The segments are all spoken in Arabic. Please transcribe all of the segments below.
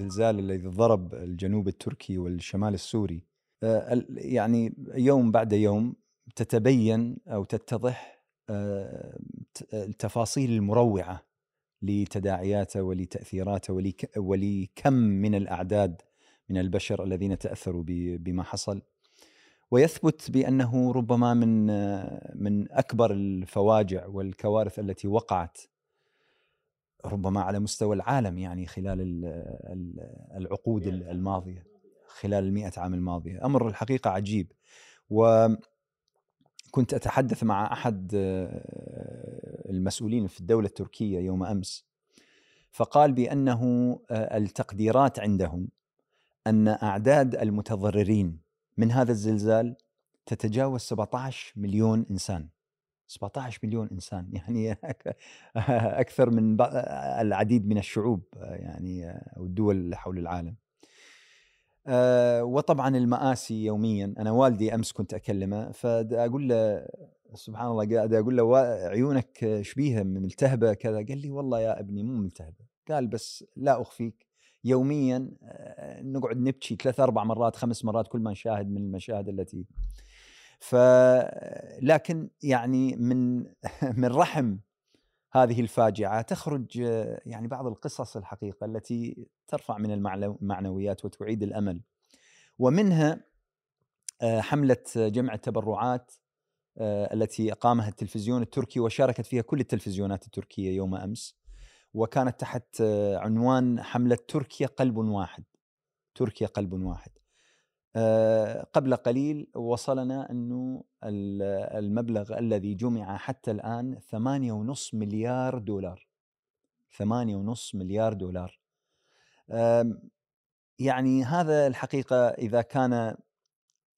الزلزال الذي ضرب الجنوب التركي والشمال السوري. آه، يعني يوم بعد يوم تتبين أو تتضح آه، التفاصيل المروعة لتداعياته ولتأثيراته ولك- ولكم من الأعداد من البشر الذين تأثروا بما حصل. ويثبت بأنه ربما من آه، من أكبر الفواجع والكوارث التي وقعت ربما على مستوى العالم يعني خلال ال- ال- العقود الماضية خلال المئة عام الماضية. أمر الحقيقة عجيب. وكنت أتحدث مع أحد آه، المسؤولين في الدولة التركية يوم أمس فقال بأنه آه، التقديرات عندهم أن أعداد المتضررين من هذا الزلزال تتجاوز 17 مليون إنسان. 17 مليون إنسان. يعني أكثر من العديد من الشعوب يعني أو الدول حول العالم. آه، وطبعا المآسي يوميا. أنا والدي أمس كنت أكلمه فاقول له سبحان الله قاعد أقول له "وا- عيونك شبيهة ملتهبة كذا. قال لي والله يا ابني مو ملتهبة. قال بس لا أخفيك. يوميا آه، نقعد نبكي ثلاث أربع مرات خمس مرات كل ما نشاهد من المشاهد التي ف لكن يعني من من رحم هذه الفاجعة تخرج يعني بعض القصص الحقيقة التي ترفع من المعنو- المعنويات وتعيد الأمل. ومنها آه، حملة جمع التبرعات آه، التي أقامها التلفزيون التركي وشاركت فيها كل التلفزيونات التركية يوم أمس. وكانت تحت آه، عنوان حملة تركيا قلب واحد. تركيا قلب واحد. قبل قليل وصلنا ال- المبلغ الذي جمع حتى الآن ثمانية ونص مليار دولار. ثمانية ونص مليار دولار. يعني هذا الحقيقة إذا كان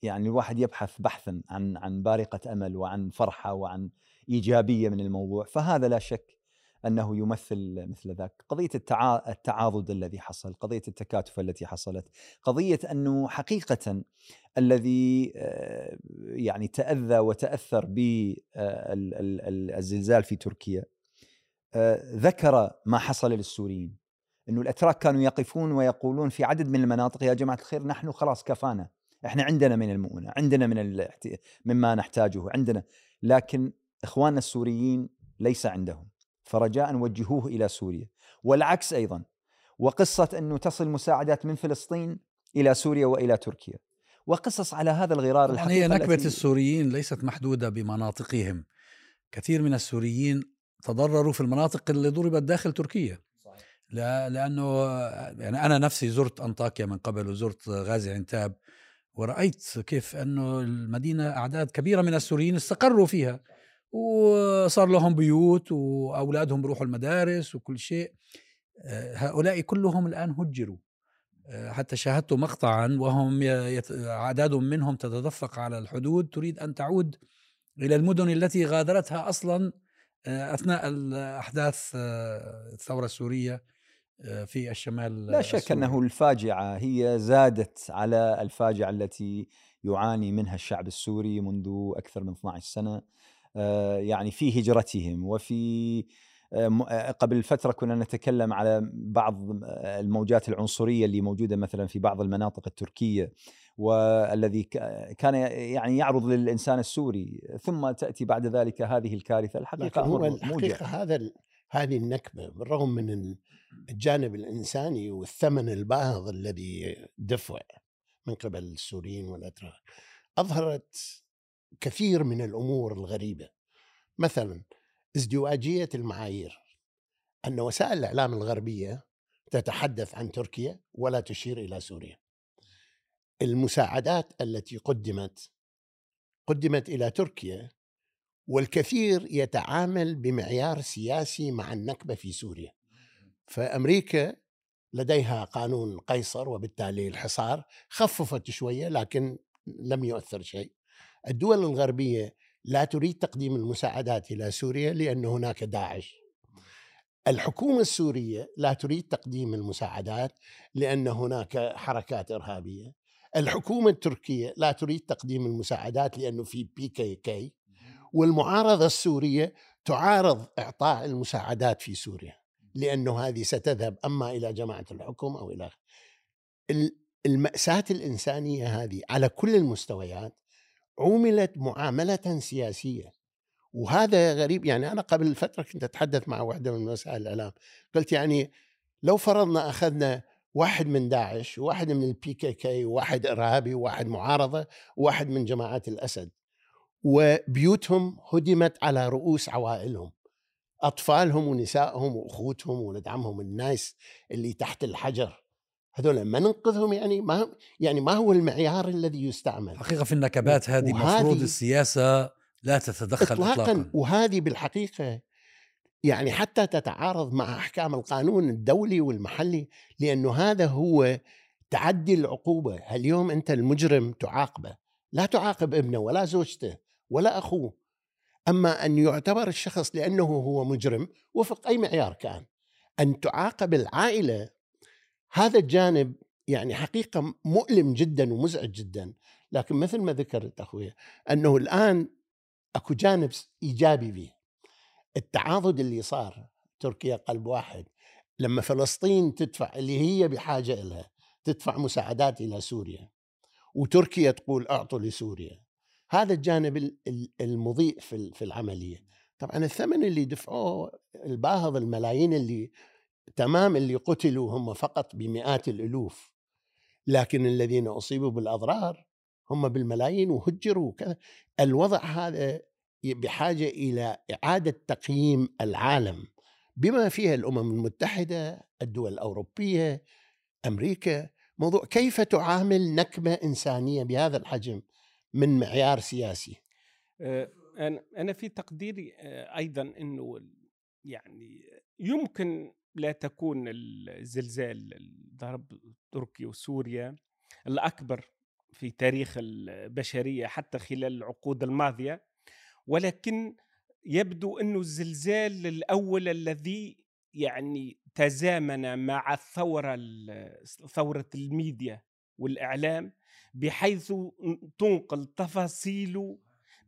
يعني الواحد يبحث بحثا عن عن بارقة أمل وعن فرحة وعن إيجابية من الموضوع فهذا لا شك أنه يمثل مثل ذاك. قضية التعا- التعاضد الذي حصل قضية التكاتف التي حصلت قضية أنه حقيقة الذي آه، يعني تأذى وتأثر بالزلزال في تركيا آه، ذكر ما حصل للسوريين. إنه الأتراك كانوا يقفون ويقولون في عدد من المناطق يا جماعة الخير نحن خلاص كفانا إحنا عندنا من المؤونة عندنا من مما نحتاجه عندنا. لكن إخواننا السوريين ليس عندهم. فرجاء وجهوه إلى سوريا. والعكس أيضا وقصة أنه تصل مساعدات من فلسطين إلى سوريا وإلى تركيا. وقصص على هذا الغرار الحقيقة هي نكبة التي- السوريين ليست محدودة بمناطقهم. كثير من السوريين تضرروا في المناطق اللي ضربت داخل تركيا. لا لأنه يعني أنا نفسي زرت أنطاكيا من قبل وزرت غازي عنتاب. ورأيت كيف أنه المدينة أعداد كبيرة من السوريين استقروا فيها. وصار لهم بيوت وأولادهم بيروحوا المدارس وكل شيء. آه، هؤلاء كلهم الآن هجروا. آه، حتى شاهدت مقطعا وهم يت- أعداد منهم تتدفق على الحدود. تريد أن تعود إلى المدن التي غادرتها أصلا آه، أثناء الأحداث آه، الثورة السورية آه، في الشمال لا شك السوري. أنه الفاجعة هي زادت على الفاجعة التي يعاني منها الشعب السوري منذ أكثر من 12 سنة. يعني في هجرتهم وفي آه، آه، قبل فترة كنا نتكلم على بعض آه، الموجات العنصرية اللي موجودة مثلا في بعض المناطق التركية والذي كان يعني يعرض للإنسان السوري. ثم تأتي بعد ذلك هذه الكارثة. لكن الحقيقة هو الحقيقة هذا هذه النكبة بالرغم من ال- الجانب الإنساني والثمن الباهظ الذي دفع من قبل السوريين والأتراك أظهرت كثير من الأمور الغريبة. مثلا ازدواجية المعايير. أن وسائل الإعلام الغربية تتحدث عن تركيا ولا تشير إلى سوريا. المساعدات التي قدمت قدمت إلى تركيا والكثير يتعامل بمعيار سياسي مع النكبة في سوريا. فأمريكا لديها قانون قيصر وبالتالي الحصار خففت شوية لكن لم يؤثر شيء. الدول الغربية لا تريد تقديم المساعدات إلى سوريا لأن هناك داعش. الحكومة السورية لا تريد تقديم المساعدات لأن هناك حركات إرهابية. الحكومة التركية لا تريد تقديم المساعدات لأنه في بي كي كي والمعارضة السورية تعارض إعطاء المساعدات في سوريا لأنه هذه ستذهب أما إلى جماعة الحكم أو إلى ال- المأساة الإنسانية هذه على كل المستويات عُملت معاملة سياسية. وهذا غريب يعني أنا قبل فترة كنت أتحدث مع واحدة من وسائل الإعلام قلت يعني لو فرضنا أخذنا واحد من داعش وواحد من البي كي كي وواحد إرهابي وواحد معارضة وواحد من جماعات الأسد وبيوتهم هدمت على رؤوس عوائلهم أطفالهم ونسائهم وأخوتهم وولد عمهم الناس اللي تحت الحجر. هذول ما ننقذهم يعني ما يعني ما هو المعيار الذي يستعمل. حقيقة في النكبات هذه وهذه- مفروض السياسة لا تتدخل إطلاقا, إطلاقا. وهذه بالحقيقة يعني حتى تتعارض مع أحكام القانون الدولي والمحلي لأنه هذا هو تعدي العقوبة. اليوم أنت المجرم تعاقبه. لا تعاقب ابنه ولا زوجته ولا أخوه. أما أن يعتبر الشخص لأنه هو مجرم وفق أي معيار كان. أن تعاقب العائلة هذا الجانب يعني حقيقة مؤلم جدا ومزعج جدا. لكن مثل ما ذكرت أخوي أنه الآن أكو جانب إيجابي به التعاضد اللي صار تركيا قلب واحد لما فلسطين تدفع اللي هي بحاجة إلها تدفع مساعدات إلى سوريا وتركيا تقول أعطوا لسوريا. هذا الجانب ال- ال- المضيء في ال- في العملية. طبعا الثمن اللي دفعوه الباهظ الملايين اللي تمام اللي قتلوا هم فقط بمئات الألوف لكن الذين أصيبوا بالأضرار هم بالملايين وهجروا الوضع هذا بحاجة إلى إعادة تقييم العالم بما فيها الأمم المتحدة الدول الأوروبية أمريكا. موضوع كيف تعامل نكبة إنسانية بهذا الحجم من معيار سياسي؟ آه، أنا أنا في تقديري آه، أيضا إنه يعني يمكن لا تكون الزلزال ضرب تركيا وسوريا الأكبر في تاريخ البشرية حتى خلال العقود الماضية ولكن يبدو أنه الزلزال الأول الذي يعني تزامن مع الثوره ال- ثورة الميديا والإعلام بحيث تنقل تفاصيله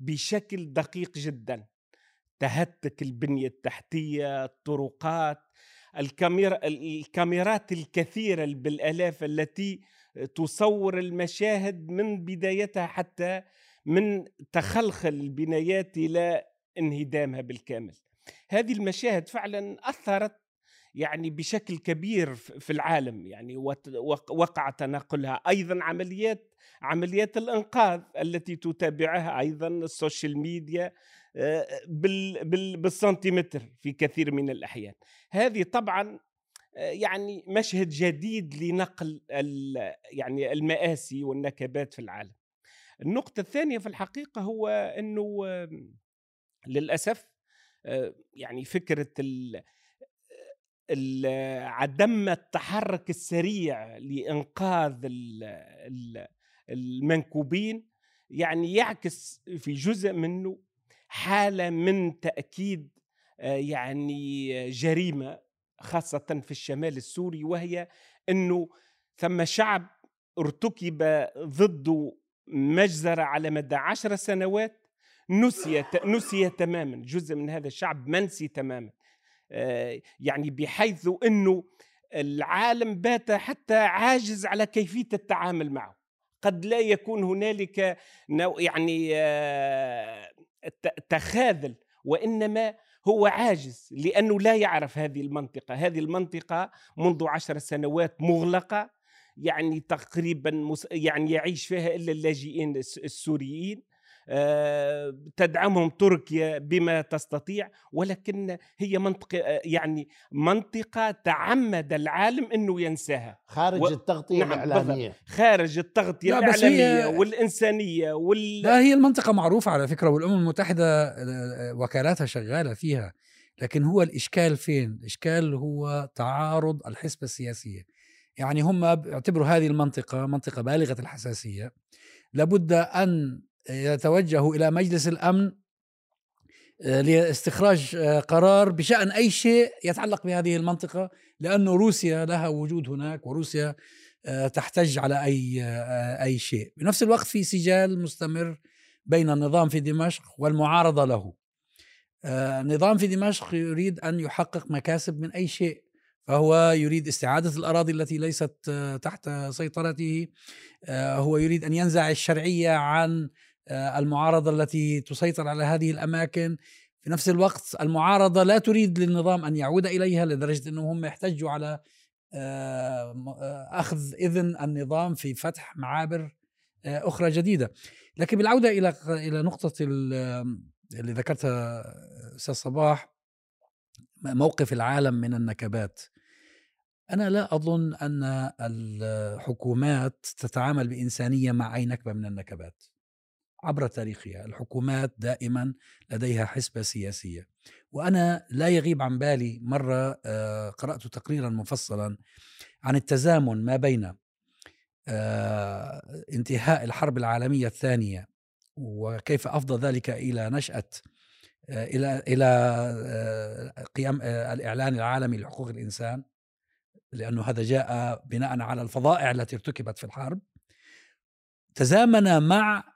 بشكل دقيق جدا. تهتك البنية التحتية الطرقات الكاميرا الكاميرات الكثيرة بالآلاف التي تصور المشاهد من بدايتها حتى من تخلخل البنايات إلى انهدامها بالكامل. هذه المشاهد فعلا أثرت يعني بشكل كبير في العالم يعني وقع تناقلها. أيضا عمليات عمليات الإنقاذ التي تتابعها أيضا السوشيال ميديا بالسنتيمتر في كثير من الأحيان. هذه طبعا آه، يعني مشهد جديد لنقل يعني المآسي والنكبات في العالم. النقطة الثانية في الحقيقة هو أنه آم، للأسف آه، يعني فكرة عدم التحرك السريع لإنقاذ ال- ال- المنكوبين يعني يعكس في جزء منه حالة من تأكيد آه، يعني جريمة خاصة في الشمال السوري وهي أنه ثم شعب ارتكب ضده مجزرة على مدى عشر سنوات نسي نسي تماما جزء من هذا الشعب منسي تماما. آه، يعني بحيث إنه العالم بات حتى عاجز على كيفية التعامل معه. قد لا يكون هنالك نوع يعني آه، تخاذل وإنما هو عاجز لأنه لا يعرف هذه المنطقة. هذه المنطقة منذ عشر سنوات مغلقة يعني تقريبا يعني يعيش فيها إلا اللاجئين الس- السوريين. تدعمهم تركيا بما تستطيع ولكن هي منطقه آه، يعني منطقة تعمد العالم إنه ينساها. خارج و- التغطية نعم، الإعلامية. خارج التغطية لا، بس هي- الإعلامية والإنسانية وال لا هي المنطقة معروفة على فكرة والأمم المتحدة آه، وكالاتها شغالة فيها. لكن هو الإشكال فين؟ الإشكال هو تعارض الحسبة السياسية. يعني هم بيعتبروا هذه المنطقة منطقة بالغة الحساسية. لابد أن يتوجهوا إلى مجلس الأمن آه، لاستخراج آه، قرار بشأن أي شيء يتعلق بهذه المنطقة لأنه روسيا لها وجود هناك وروسيا آه، تحتج على آه، أي شيء. بنفس الوقت في سجال مستمر بين النظام في دمشق والمعارضة له. آه، نظام في دمشق يريد أن يحقق مكاسب من أي شيء فهو يريد استعادة الأراضي التي ليست تحت سيطرته هو يريد أن ينزع الشرعية عن المعارضة التي تسيطر على هذه الأماكن. في نفس الوقت المعارضة لا تريد للنظام أن يعود إليها لدرجة انهم هم يحتجوا على أخذ إذن النظام في فتح معابر أخرى جديدة. لكن بالعودة إلى إلى نقطة اللي ذكرتها أستاذ صباح موقف العالم من النكبات. أنا لا أظن أن الحكومات تتعامل بإنسانية مع أي نكبة من النكبات. عبر تاريخها. الحكومات دائما لديها حسبة سياسية. وأنا لا يغيب عن بالي مرة آه، قرأت تقريرا مفصلا عن التزامن ما بين آه، انتهاء الحرب العالمية الثانية وكيف أفضى ذلك إلى نشأة آه، إلى آه، قيام الإعلان العالمي لحقوق الإنسان لأنه هذا جاء بناء على الفظائع التي ارتكبت في الحرب. تزامن مع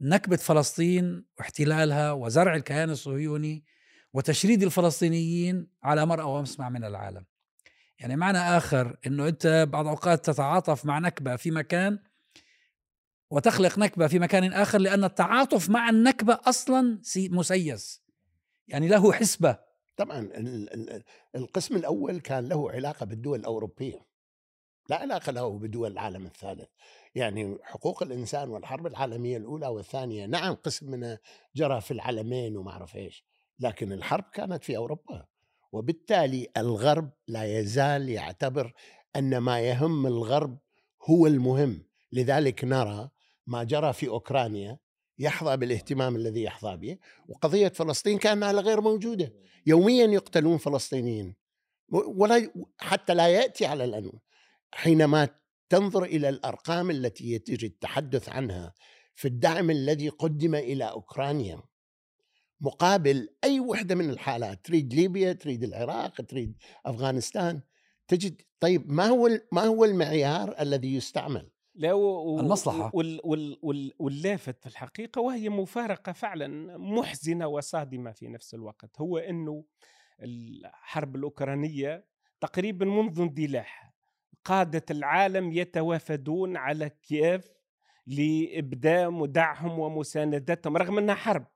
نكبة فلسطين واحتلالها وزرع الكيان الصهيوني وتشريد الفلسطينيين على مرأى ومسمع من العالم. يعني معنى آخر أنه أنت بعض الأوقات تتعاطف مع نكبة في مكان وتخلق نكبة في مكان آخر لأن التعاطف مع النكبة أصلا مسيس. يعني له حسبة. طبعا القسم الأول كان له علاقة بالدول الأوروبية. لا علاقة له بدول العالم الثالث. يعني حقوق الإنسان والحرب العالمية الأولى والثانية. نعم قسم منها جرى في العلمين وما أعرف إيش لكن الحرب كانت في أوروبا. وبالتالي الغرب لا يزال يعتبر أن ما يهم الغرب هو المهم. لذلك نرى ما جرى في أوكرانيا يحظى بالاهتمام الذي يحظى به وقضية فلسطين كانها غير موجودة. يوميا يقتلون فلسطينيين. ولا حتى لا يأتي على الأنو حينما تنظر إلى الأرقام التي يجري التحدث عنها في الدعم الذي قدم إلى أوكرانيا. مقابل أي وحدة من الحالات تريد ليبيا تريد العراق تريد أفغانستان تجد طيب ما هو ما هو المعيار الذي يستعمل؟ لا و... المصلحة. وال... وال... وال... واللافت في الحقيقة وهي مفارقة فعلا محزنة وصادمة في نفس الوقت. هو أنه الحرب الأوكرانية تقريبا منذ اندلاعها قادة العالم يتوافدون على كييف لإبداء مدعهم ومساندتهم رغم أنها حرب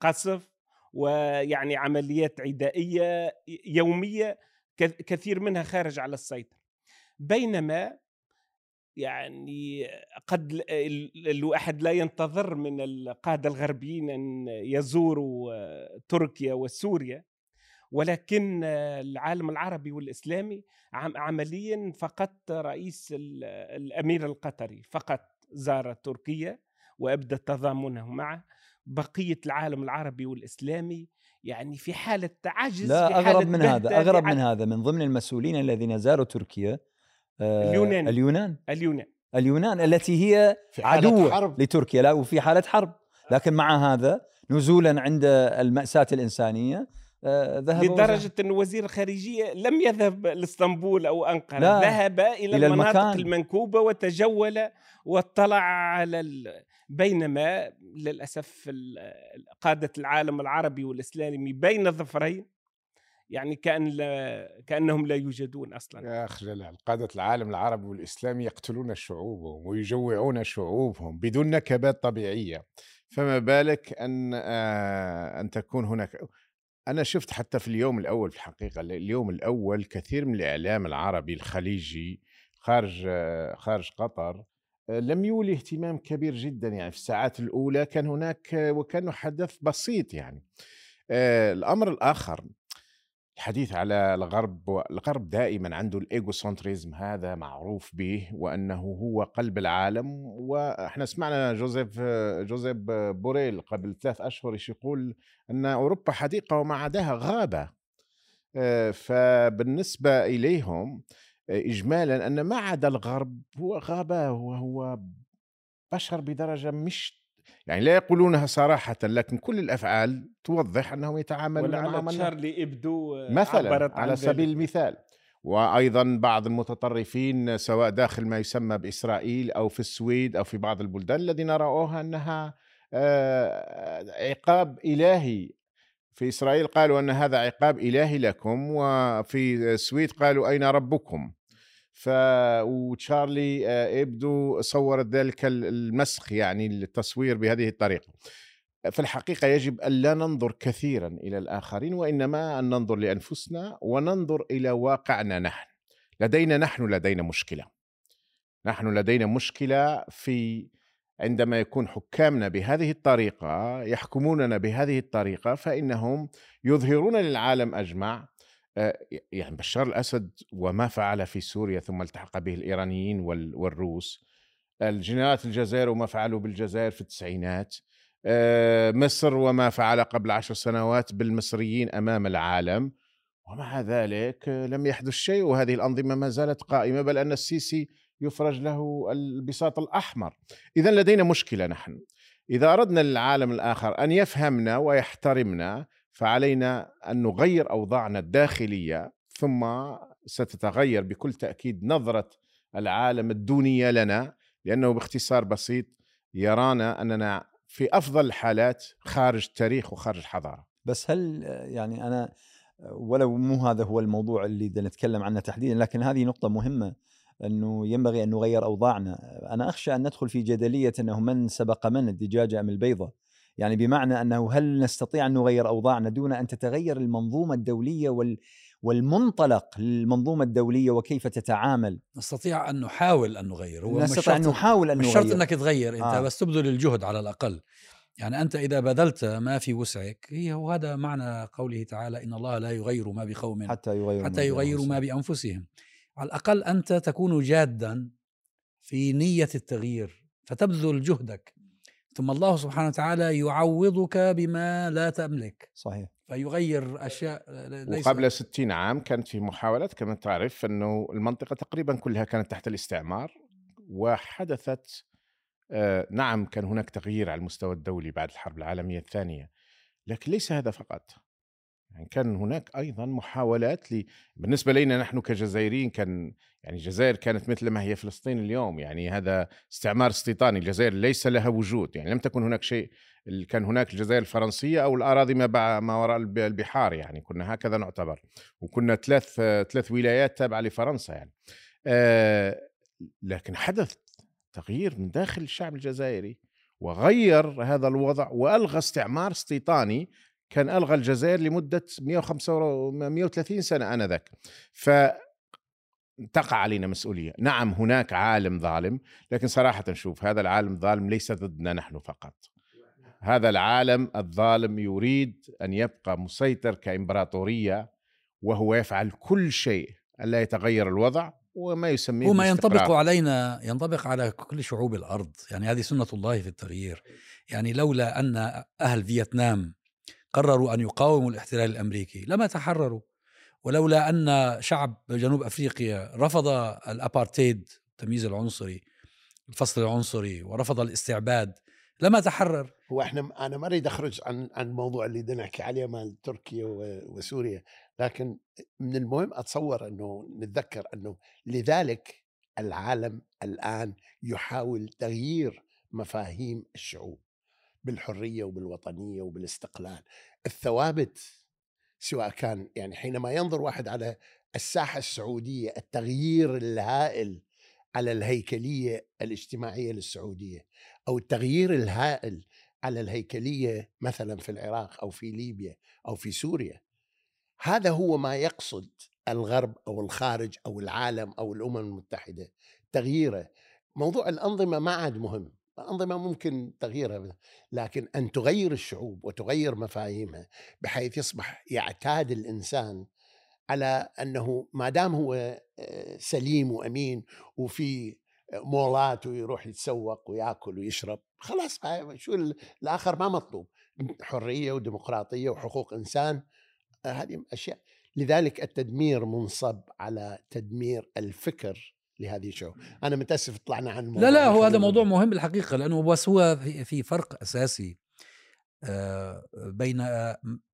قصف ويعني عمليات عدائية يومية كثير منها خارج على السيطرة. بينما يعني قد الواحد لا ينتظر من القادة الغربيين أن يزوروا تركيا وسوريا. ولكن العالم العربي والإسلامي عمليا فقط رئيس الأمير القطري فقط زار تركيا وأبدى تضامنه معه. بقية العالم العربي والإسلامي يعني في حالة تعجز لا أغرب من هذا أغرب من هذا من ضمن المسؤولين الذين زاروا تركيا آه اليونان. اليونان. اليونان. اليونان التي هي عدو حرب. لتركيا لا وفي حالة حرب. لكن مع هذا نزولا عند المأساة الإنسانية آه ذهب لدرجة أن وزير الخارجية لم يذهب لإسطنبول أو أنقرة. ذهب إلى, إلى المناطق المكان. المنكوبة وتجول واطلع على بينما للأسف قادة العالم العربي والإسلامي بين الظفرين يعني كأن لا كأنهم لا يوجدون أصلا. يا اخ جلال قادة العالم العربي والإسلامي يقتلون شعوبهم ويجوعون شعوبهم بدون نكبات طبيعية. فما بالك أن آه أن تكون هناك أنا شفت حتى في اليوم الأول في الحقيقة اليوم الأول كثير من الإعلام العربي الخليجي خارج آه خارج قطر لم يولي اهتمام كبير جدا يعني في الساعات الأولى كان هناك وكان حدث بسيط يعني. آه، الأمر الآخر الحديث على الغرب الغرب دائما عنده الايجو سنتريزم هذا معروف به وأنه هو قلب العالم وإحنا سمعنا جوزيف جوزيف بوريل قبل ثلاث أشهر يقول أن أوروبا حديقة وما عداها غابة. آه، فبالنسبة إليهم اجمالا أن ما عدا الغرب هو غابة وهو بشر بدرجة مش يعني لا يقولونها صراحة لكن كل الأفعال توضح أنهم يتعاملون ولعل تشارلي إبدو مثلا على سبيل المثال. وأيضا بعض المتطرفين سواء داخل ما يسمى بإسرائيل أو في السويد أو في بعض البلدان الذين رأوها أنها آه، عقاب إلهي. في إسرائيل قالوا أن هذا عقاب إلهي لكم وفي السويد قالوا أين ربكم؟ ف وتشارلي آه، إبدو صورت ذلك المسخ يعني التصوير بهذه الطريقة. في الحقيقة يجب أن لا ننظر كثيرا إلى الآخرين وإنما أن ننظر لأنفسنا وننظر إلى واقعنا نحن. لدينا نحن لدينا مشكلة. نحن لدينا مشكلة في عندما يكون حكامنا بهذه الطريقة يحكموننا بهذه الطريقة فإنهم يظهرون للعالم أجمع آه، يعني بشار الأسد وما فعل في سوريا ثم التحق به الإيرانيين والروس. الجنرالات الجزائر وما فعلوا بالجزائر في التسعينات. آه، مصر وما فعل قبل عشر سنوات بالمصريين أمام العالم. ومع ذلك لم يحدث شيء وهذه الأنظمة ما زالت قائمة بل أن السيسي يفرج له البساط الأحمر. إذا لدينا مشكلة نحن. إذا أردنا للعالم الآخر أن يفهمنا ويحترمنا فعلينا أن نغير أوضاعنا الداخلية ثم ستتغير بكل تأكيد نظرة العالم الدونية لنا لأنه باختصار بسيط يرانا أننا في أفضل الحالات خارج التاريخ وخارج الحضارة. بس هل يعني أنا ولو مو هذا هو الموضوع اللي بدنا نتكلم عنه تحديدا لكن هذه نقطة مهمة أنه ينبغي أن نغير أوضاعنا، أنا أخشى أن ندخل في جدلية أنه من سبق من الدجاجة أم البيضة، يعني بمعنى أنه هل نستطيع أن نغير أوضاعنا دون أن تتغير المنظومة الدولية وال والمنطلق للمنظومة الدولية وكيف تتعامل؟ نستطيع أن نحاول أن نغير هو نستطيع أن نحاول أن نغير. مش شرط إنك تغير أنت آه. بس تبذل الجهد على الأقل. يعني أنت إذا بذلت ما في وسعك هي وهذا معنى قوله تعالى إن الله لا يغير ما بقوم حتى يغيروا حتى يغيروا ما بأنفسهم. على الأقل أنت تكون جادا في نية التغيير فتبذل جهدك ثم الله سبحانه وتعالى يعوضك بما لا تملك. صحيح. فيغير أشياء ليس وقبل 60 عام كانت في محاولات كما تعرف أنه المنطقة تقريبا كلها كانت تحت الاستعمار وحدثت آه نعم كان هناك تغيير على المستوى الدولي بعد الحرب العالمية الثانية لكن ليس هذا فقط. يعني كان هناك أيضا محاولات ل... بالنسبة لنا نحن كجزائريين كان يعني الجزائر كانت مثل ما هي فلسطين اليوم يعني هذا استعمار استيطاني الجزائر ليس لها وجود يعني لم تكن هناك شيء كان هناك الجزائر الفرنسية أو الأراضي ما, ما وراء البحار يعني كنا هكذا نعتبر وكنا ثلاث ثلاث ولايات تابعة لفرنسا يعني. آه لكن حدث تغيير من داخل الشعب الجزائري وغير هذا الوضع وألغى استعمار استيطاني كان ألغى الجزائر لمدة 135 130 سنة آنذاك ف تقع علينا مسؤولية، نعم هناك عالم ظالم، لكن صراحة نشوف هذا العالم الظالم ليس ضدنا نحن فقط. هذا العالم الظالم يريد أن يبقى مسيطر كإمبراطورية وهو يفعل كل شيء ألا يتغير الوضع وما يسميه وما ينطبق علينا ينطبق على كل شعوب الأرض، يعني هذه سنة الله في التغيير. يعني لولا أن أهل فيتنام قرروا أن يقاوموا الاحتلال الأمريكي. لما تحرروا ولولا أن شعب جنوب أفريقيا رفض الابارتيد التمييز العنصري الفصل العنصري ورفض الاستعباد لما تحرر هو إحنا أنا ما اريد اخرج عن عن الموضوع اللي بدنا نحكي عليه مال تركيا وسوريا. لكن من المهم أتصور إنه نتذكر إنه لذلك العالم الآن يحاول تغيير مفاهيم الشعوب. بالحرية وبالوطنية وبالاستقلال. الثوابت سواء كان يعني حينما ينظر واحد على الساحة السعودية التغيير الهائل على الهيكلية الاجتماعية للسعودية أو التغيير الهائل على الهيكلية مثلا في العراق أو في ليبيا أو في سوريا هذا هو ما يقصد الغرب أو الخارج أو العالم أو الأمم المتحدة تغييره. موضوع الأنظمة ما عاد مهم. أنظمة ممكن تغييرها لكن أن تغير الشعوب وتغير مفاهيمها بحيث يصبح يعتاد الإنسان على أنه ما دام هو آه، سليم وأمين وفي مولات ويروح يتسوق ويأكل ويشرب خلاص شو الآخر ما مطلوب. حرية وديمقراطية وحقوق إنسان آه، هذه أشياء. لذلك التدمير منصب على تدمير الفكر لهذه الشو. أنا متأسف طلعنا عن الموضوع لا لا هو هذا موضوع مهم بالحقيقة لأنه بس هو في فرق أساسي آه، بين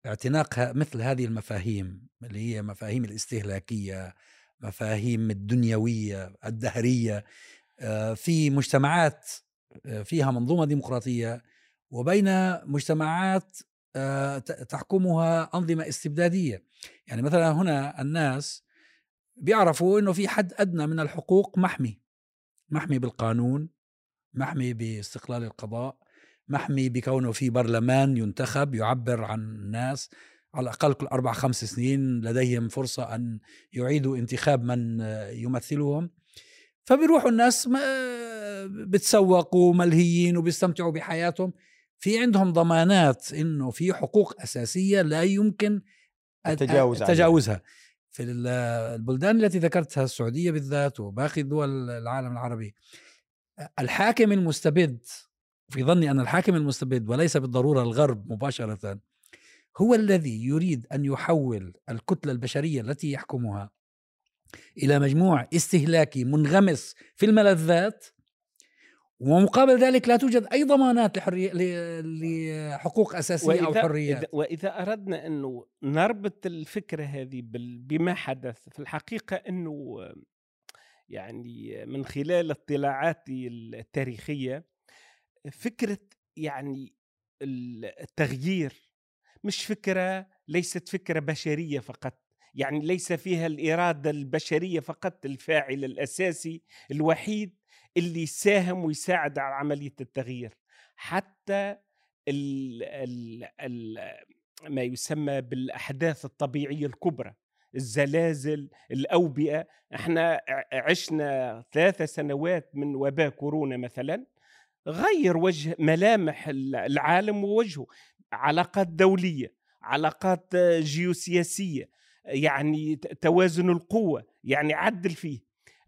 اعتناق مثل هذه المفاهيم اللي هي مفاهيم الاستهلاكية مفاهيم الدنيوية الدهرية آه، في مجتمعات آه، فيها منظومة ديمقراطية وبين مجتمعات آه، تحكمها أنظمة استبدادية. يعني مثلا هنا الناس بيعرفوا أنه في حد أدنى من الحقوق محمي محمي بالقانون محمي باستقلال القضاء محمي بكونه في برلمان ينتخب يعبر عن الناس على الأقل كل أربع خمس سنين لديهم فرصة أن يعيدوا انتخاب من يمثلهم. فبيروحوا الناس بتسوقوا ملهيين وبيستمتعوا بحياتهم. في عندهم ضمانات إنه في حقوق أساسية لا يمكن التجاوز. تجاوزها في ال- البلدان التي ذكرتها السعودية بالذات وباقي دول العالم العربي. الحاكم المستبد في ظني أن الحاكم المستبد وليس بالضرورة الغرب مباشرة هو الذي يريد أن يحول الكتلة البشرية التي يحكمها إلى مجموع استهلاكي منغمس في الملذات ومقابل ذلك لا توجد أي ضمانات لحرية ل- لحقوق أساسية أو حريات. وإذا أردنا انه نربط الفكرة هذه بما حدث في الحقيقة أنه يعني من خلال اطلاعاتي التاريخية فكرة يعني التغيير مش فكرة ليست فكرة بشرية فقط. يعني ليس فيها الإرادة البشرية فقط الفاعل الأساسي الوحيد اللي يساهم ويساعد على عملية التغيير. حتى ال ال ال ما يسمى بالأحداث الطبيعية الكبرى الزلازل الأوبئة. إحنا عشنا ثلاثة سنوات من وباء كورونا مثلا غير وجه ملامح ال- العالم ووجهه. علاقات دولية علاقات جيوسياسية يعني توازن القوة يعني عدل فيه.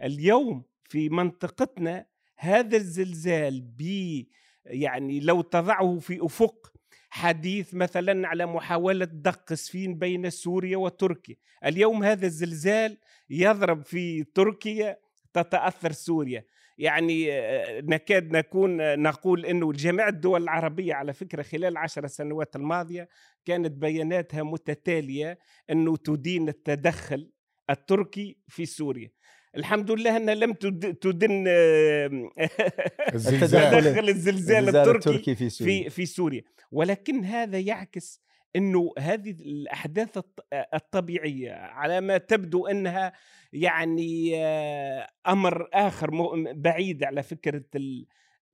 اليوم في منطقتنا هذا الزلزال ب يعني لو تضعه في أفق حديث مثلا على محاولة دق سفين بين سوريا وتركيا. اليوم هذا الزلزال يضرب في تركيا تتأثر سوريا. يعني آه، نكاد نكون آه، نقول إنه جميع الدول العربية على فكرة خلال العشر سنوات الماضية كانت بياناتها متتالية إنه تدين التدخل التركي في سوريا. الحمد لله انها لم تد- تدن آه، الزلزال. تدخل الزلزال التركي التركي في سوريا في في سوريا ولكن هذا يعكس إنه هذه الأحداث الط- الطبيعية على ما تبدو إنها يعني آه، أمر آخر بعيد على فكرة ال-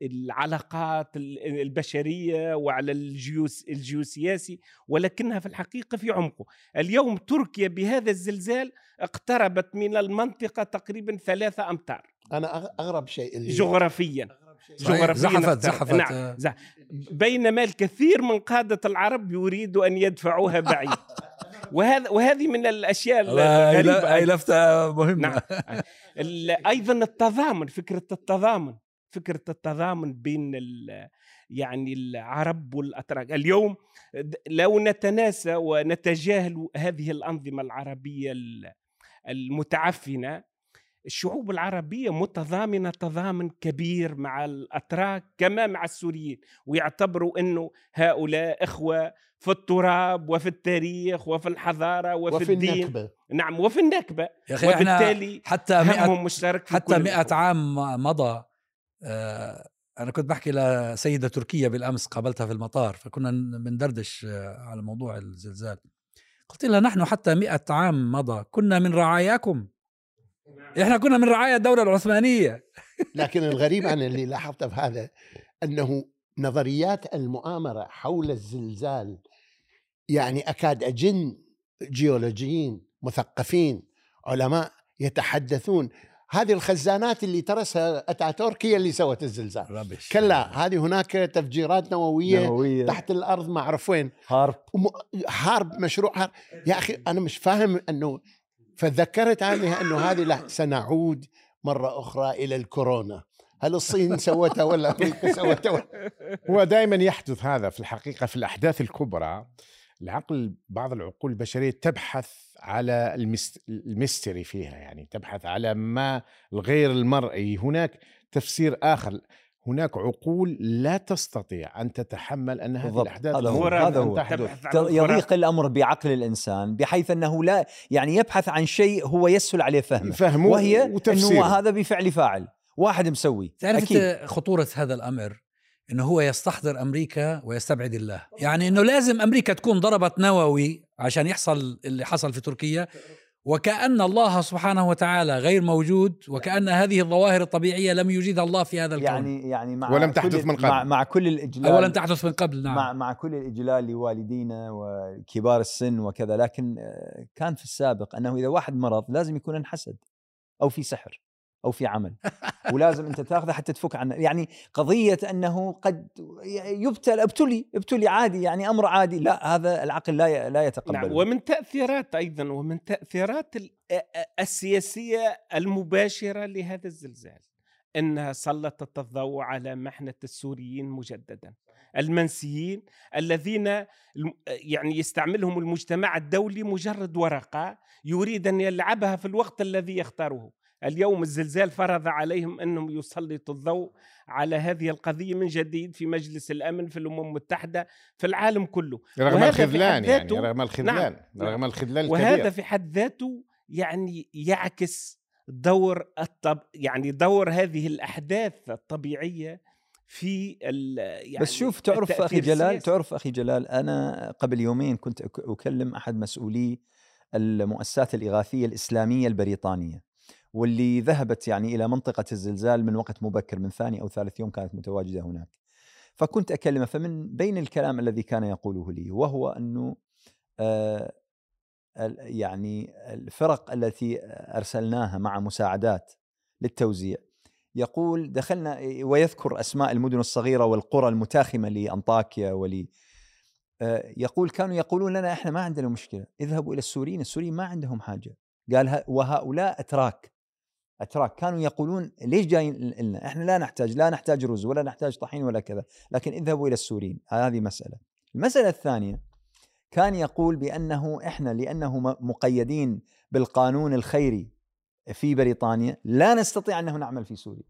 العلاقات ال- البشرية وعلى الجيوس الجيوسياسي ولكنها في الحقيقة في عمقه. اليوم تركيا بهذا الزلزال اقتربت من المنطقة تقريبا ثلاثة أمتار. أنا أغ- أغرب شيء اللي جغرافيا. جغرافيا زحفت. زحفت. نعم آه. زح- بينما الكثير من قادة العرب يريدوا أن يدفعوها بعيد. وهذا وهذه من الغريبة. لا- هاي لفتة مهمة. نعم. أيضا التضامن فكرة التضامن. فكرة التضامن بين ال- يعني العرب والأتراك. اليوم لو نتناسى ونتجاهل هذه الأنظمة العربية ال- المتعفنة الشعوب العربية متضامنة تضامن كبير مع الأتراك كما مع السوريين ويعتبروا أنه هؤلاء إخوة في التراب وفي التاريخ وفي الحضارة وفي, وفي الدين. النكبة. نعم وفي النكبة. يا أخي وبالتالي حتى 100 همهم مشترك حتى كل 100 الأحوال. عام مضى آه، أنا كنت بحكي لسيدة تركية بالأمس قابلتها في المطار فكنا بندردش آه، على موضوع الزلزال. قلت لها نحن حتى 100 عام مضى كنا من رعاياكم. إحنا كنا من رعايا الدولة العثمانية. لكن الغريب عن اللي لاحظته في هذا أنه نظريات المؤامرة حول الزلزال يعني أكاد أجن جيولوجيين مثقفين علماء يتحدثون. هذه الخزانات اللي ترسها اتاتورك هي اللي سوت الزلزال. rubbish كلها هذه هناك تفجيرات نووية نووية. تحت الأرض ما أعرف وين. HAARP. وم- حرب مشروع حرب يا أخي أنا مش فاهم إنه فذكرت هذه إنه هذه لا سنعود مرة أخرى إلى الكورونا. هل الصين سوتها ولا أمريكا سوتها؟ هو دائما يحدث هذا في الحقيقة في الأحداث الكبرى. العقل بعض العقول البشرية تبحث على المست... الميستري فيها يعني تبحث على ما الغير المرئي هناك تفسير آخر هناك عقول لا تستطيع أن تتحمل أن هذه بالضبط. الأحداث هذا هو. هذا هو. يضيق الأمر بعقل الإنسان بحيث أنه لا يعني يبحث عن شيء هو يسهل عليه فهمه فهمه وهي إنه وتفسيره هذا بفعل فاعل واحد مسوي تعرف أكيد أنت خطورة هذا الأمر إنه هو يستحضر أمريكا ويستبعد الله. يعني إنه لازم أمريكا تكون ضربت نووي عشان يحصل اللي حصل في تركيا. وكأن الله سبحانه وتعالى غير موجود وكأن هذه الظواهر الطبيعية لم يوجدها الله في هذا الكون. يعني يعني مع ولم كل- تحدث من قبل. مع, مع كل الإجلال. أو لم تحدث من قبل نعم. مع مع كل الإجلال لوالدينا وكبار السن وكذا. لكن آه، كان في السابق أنه إذا واحد مرض لازم يكون انحسد أو في سحر. أو في عمل. ولازم أنت تاخذه حتى تفك عنه. يعني قضية أنه قد يبتلى ابتلي ابتلي عادي يعني أمر عادي. لا هذا العقل لا لا نعم. يتقبله ومن تأثيرات أيضا ومن تأثيرات ال- السياسية المباشرة لهذا الزلزال. إنها سلطت الضوء على محنة السوريين مجددا. المنسيين الذين يعني يستعملهم المجتمع الدولي مجرد ورقة يريد أن يلعبها في الوقت الذي يختاره. اليوم الزلزال فرض عليهم أنهم يسلطوا الضوء على هذه القضية من جديد في مجلس الأمن في الأمم المتحدة في العالم كله رغم وهذا في الخذلان حد يعني ذاته- رغم الخذلان نعم. رغم الخذلان وهذا الكبير في حد ذاته يعني يعكس دور الطب يعني دور هذه الأحداث الطبيعية في ال- يعني بس شوف تعرف أخي جلال السياسي. تعرف أخي جلال أنا قبل يومين كنت أكلم أحد مسؤولي المؤسسات الإغاثية الإسلامية البريطانية واللي ذهبت يعني إلى منطقة الزلزال من وقت مبكر من ثاني أو ثالث يوم كانت متواجدة هناك. فكنت أكلمه فمن بين الكلام الذي كان يقوله لي وهو أنه آه يعني الفرق التي أرسلناها مع مساعدات للتوزيع يقول دخلنا ويذكر أسماء المدن الصغيرة والقرى المتاخمة لأنطاكيا ولي آه، يقول كانوا يقولون لنا إحنا ما عندنا مشكلة اذهبوا إلى السوريين السوريين ما عندهم حاجة قال وهؤلاء أتراك أتراك كانوا يقولون ليش جايين لنا؟ إحنا لا نحتاج لا نحتاج رز ولا نحتاج طحين ولا كذا لكن اذهبوا إلى السوريين. هذه مسألة. المسألة الثانية كان يقول بأنه إحنا لأنه مقيدين بالقانون الخيري في بريطانيا لا نستطيع أنه نعمل في سوريا.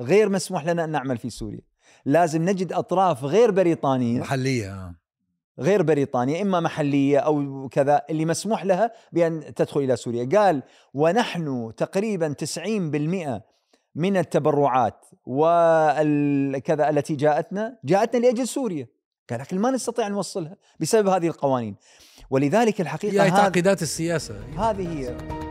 غير مسموح لنا أن نعمل في سوريا. لازم نجد أطراف غير بريطانية محلية آه. غير بريطانيا إما محلية أو كذا اللي مسموح لها بأن تدخل إلى سوريا. قال ونحن تقريبا 90% من التبرعات والكذا التي جاءتنا جاءتنا لأجل سوريا. قال لكن ما نستطيع أن نوصلها بسبب هذه القوانين. ولذلك الحقيقة هي تعقيدات السياسة. هذه هي.